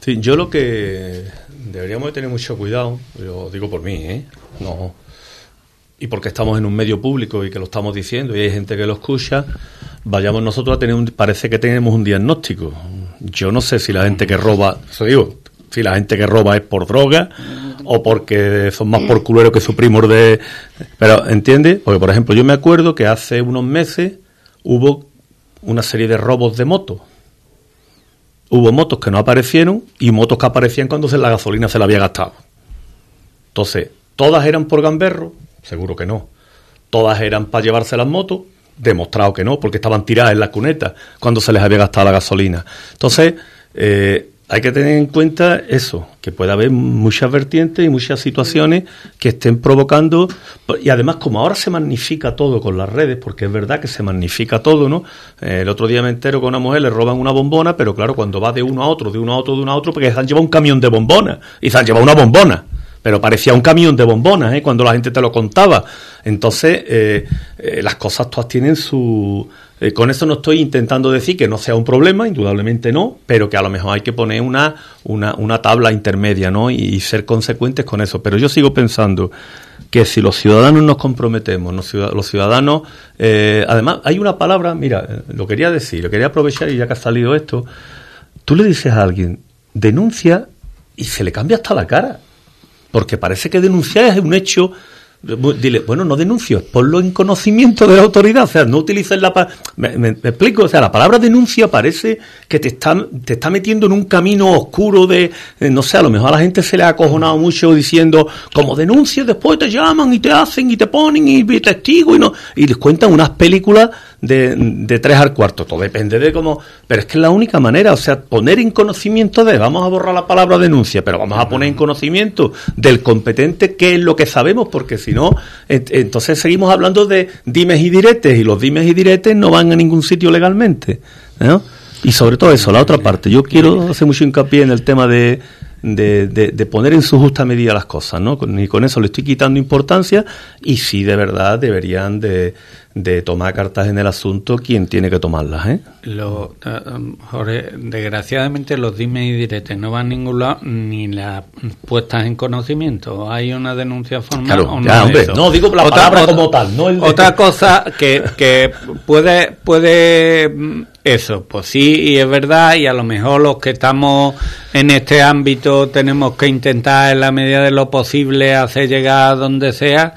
Sí, yo lo que deberíamos de tener mucho cuidado, yo digo por mí, ¿eh? No. Y porque estamos en un medio público y que lo estamos diciendo y hay gente que lo escucha, vayamos nosotros a tener un, parece que tenemos un diagnóstico. Yo no sé si la gente que roba, eso digo, si la gente que roba es por droga o porque son más por culero que su primo de... Pero, ¿entiendes? Porque, por ejemplo, yo me acuerdo que hace unos meses hubo una serie de robos de motos hubo motos que no aparecieron y motos que aparecían cuando la gasolina se la había gastado. Entonces, ¿todas eran por gamberro? Seguro que no. ¿Todas eran para llevarse las motos? Demostrado que no, porque estaban tiradas en la cuneta cuando se les había gastado la gasolina. Entonces, eh, hay que tener en cuenta eso, que puede haber muchas vertientes y muchas situaciones que estén provocando, y además como ahora se magnifica todo con las redes, porque es verdad que se magnifica todo, ¿no? Eh, el otro día me entero que una mujer le roban una bombona, pero claro, cuando va de uno a otro, de uno a otro, de uno a otro, porque se han llevado un camión de bombonas, y se han llevado una bombona pero parecía un camión de bombonas ¿eh? cuando la gente te lo contaba. Entonces, eh, eh las cosas todas tienen su, eh, con eso no estoy intentando decir que no sea un problema, indudablemente no, pero que a lo mejor hay que poner una, una, una tabla intermedia ¿no? y, ser consecuentes con eso. Pero yo sigo pensando que si los ciudadanos nos comprometemos, los ciudadanos, eh, además hay una palabra, mira, eh, lo quería decir, lo quería aprovechar y ya que ha salido esto, tú le dices a alguien, denuncia y se le cambia hasta la cara, porque parece que denunciar es un hecho Dile, bueno, no denuncio, ponlo en conocimiento de la autoridad, o sea, no utilices la... Me, me, explico, o sea, la palabra denuncia parece que te está, te está metiendo en un camino oscuro de, no sé, a lo mejor a la gente se le ha acojonado mucho diciendo, como denuncias, después te llaman y te hacen y te ponen y, y testigo y no, y les cuentan unas películas de, tres al cuarto, todo depende de cómo, pero es que es la única manera, o sea, poner en conocimiento de, vamos a borrar la palabra denuncia, pero vamos a poner en conocimiento del competente qué es lo que sabemos, porque si no, entonces seguimos hablando de dimes y diretes, y los dimes y diretes no van a ningún sitio legalmente, ¿no? Y sobre todo eso, la otra parte, yo quiero hacer mucho hincapié en el tema de, de, de, poner en su justa medida las cosas, ¿no? Y con eso le estoy quitando importancia y sí, de verdad, deberían de, de tomar cartas en el asunto quien tiene que tomarlas. ¿eh?
Lo, eh, Jorge, desgraciadamente los dimes y diretes no van a ningún lado ni las puestas en conocimiento. Hay una denuncia formal
o no. hombre, no digo la otra, palabra como tal. No
otra cosa que, que puede, puede eso, pues sí, y es verdad, y a lo mejor los que estamos en este ámbito tenemos que intentar en la medida de lo posible hacer llegar a donde sea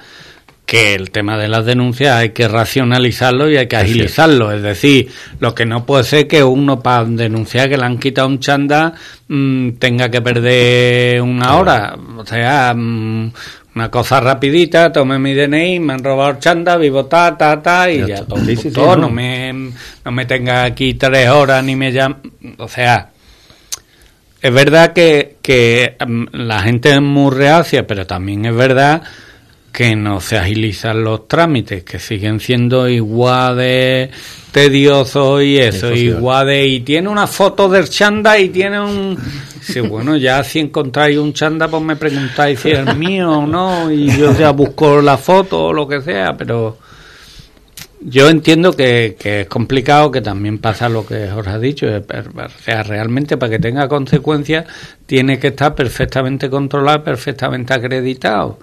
que el tema de las denuncias hay que racionalizarlo y hay que agilizarlo. Es decir, lo que no puede ser que uno para denunciar que le han quitado un chanda mm, tenga que perder una hora. O sea, mm, una cosa rapidita, tomé mi DNI, me han robado el chanda, vivo ta, ta, ta, y ya, todo. no. me, no me tenga aquí tres horas ni me llame. O sea, es verdad que, que mm, la gente es muy reacia, pero también es verdad que no se agilizan los trámites, que siguen siendo igual de tediosos y eso, igual de... Y tiene una foto del chanda y tiene un... Sí, bueno, ya si encontráis un chanda, pues me preguntáis si es mío o no, y yo ya busco la foto o lo que sea, pero yo entiendo que, es complicado, que también pasa lo que os ha dicho. O sea, realmente para que tenga consecuencias tiene que estar perfectamente controlado, perfectamente acreditado.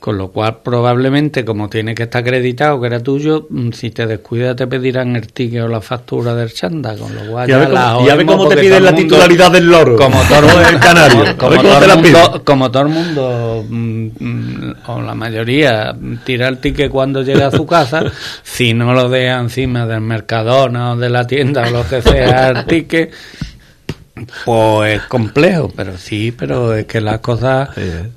Con lo cual, probablemente, como tiene que estar acreditado que era tuyo, mm, si te descuidas te pedirán el ticket o la factura del chanda. Con lo cual,
ya, ve cómo, te piden la titularidad del loro.
Como todo el canario. Como, todo, el mundo, como todo el mundo, o la mayoría, tira el ticket cuando llega a su casa. si no lo deja encima del Mercadona o de la tienda o lo que sea el ticket pues es complejo, pero sí, pero es que las cosas,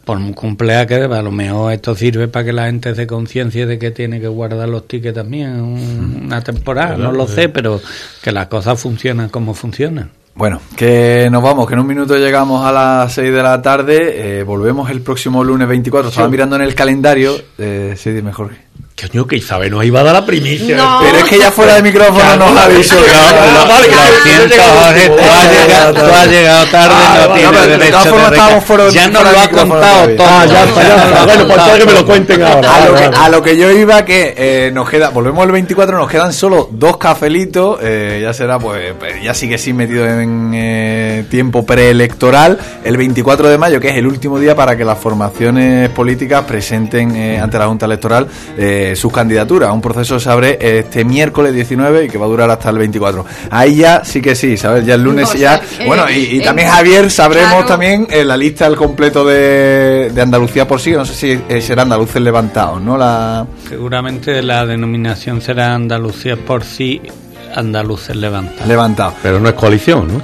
por muy complejas que a lo mejor esto sirve para que la gente se conciencia de que tiene que guardar los tickets también una temporada, no lo sé, pero que las cosas funcionan como funcionan.
Bueno, que nos vamos, que en un minuto llegamos a las 6 de la tarde, eh, volvemos el próximo lunes 24, estaba mirando en el calendario, eh, sí, dime Jorge.
Coño, que Isabel nos iba a dar la primicia.
Pero es que ya fuera de micrófono nos ha dicho.
No, vale, tú has llegado tarde, no ah, tienes derecho de estábamos fuera Ya nos lo ha contado todo. Ah, ya está,
ya Bueno, pues que me lo cuenten ahora.
A lo que, a lo que yo iba, que eh, nos queda, volvemos el 24, nos quedan solo dos cafelitos. Eh, ya será, pues, pues, ya sigue sin metido en eh, tiempo preelectoral. El 24 de mayo, que es el último día para que las formaciones políticas presenten eh, ante la Junta Electoral. Eh, sus candidaturas. Un proceso se abre este miércoles 19 y que va a durar hasta el 24. Ahí ya sí que sí, ¿sabes? Ya el lunes ya. bueno, y, eh, también Javier sabremos también eh, la lista al completo de, Andalucía por sí. No sé si eh, será Andaluces levantados, ¿no? La...
Seguramente la denominación será Andalucía por sí, Andaluces levantados.
Levantados.
Pero no es coalición, ¿no?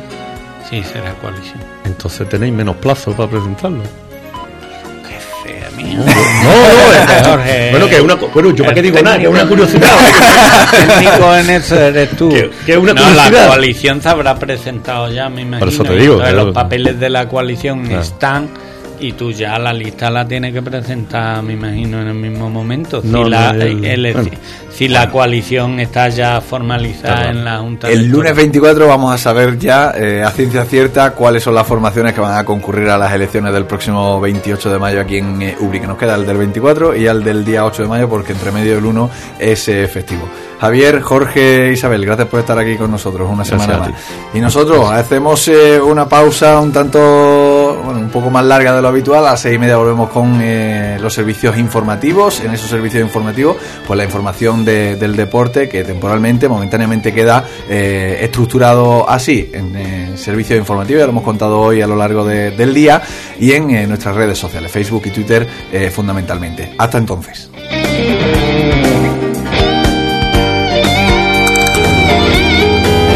Sí, será coalición.
Entonces tenéis menos plazo para presentarlo.
No, no, Jorge.
Bueno, que una, bueno, yo para qué digo nada, que es una curiosidad.
técnico en eso eres tú. Que, es una no, curiosidad. la coalición se habrá presentado ya, me imagino. Por eso te digo. los papeles de la coalición están y tú ya la lista la tienes que presentar, me imagino, en el mismo momento. Si, la, si la coalición está ya formalizada en la Junta.
El lunes 24 vamos a saber ya eh, a ciencia cierta cuáles son las formaciones que van a concurrir a las elecciones del próximo 28 de mayo aquí en eh, Ubri, que nos queda el del 24 y el del día 8 de mayo, porque entre medio del 1 es eh, festivo. Javier, Jorge, Isabel, gracias por estar aquí con nosotros una semana más. Y nosotros hacemos eh, una pausa un tanto, bueno, un poco más larga de lo habitual. A las seis y media volvemos con eh, los servicios informativos. En esos servicios informativos, pues la información del deporte que temporalmente, momentáneamente queda eh, estructurado así en servicios informativos. Ya lo hemos contado hoy a lo largo del día y en nuestras redes sociales, Facebook y Twitter fundamentalmente. Hasta entonces.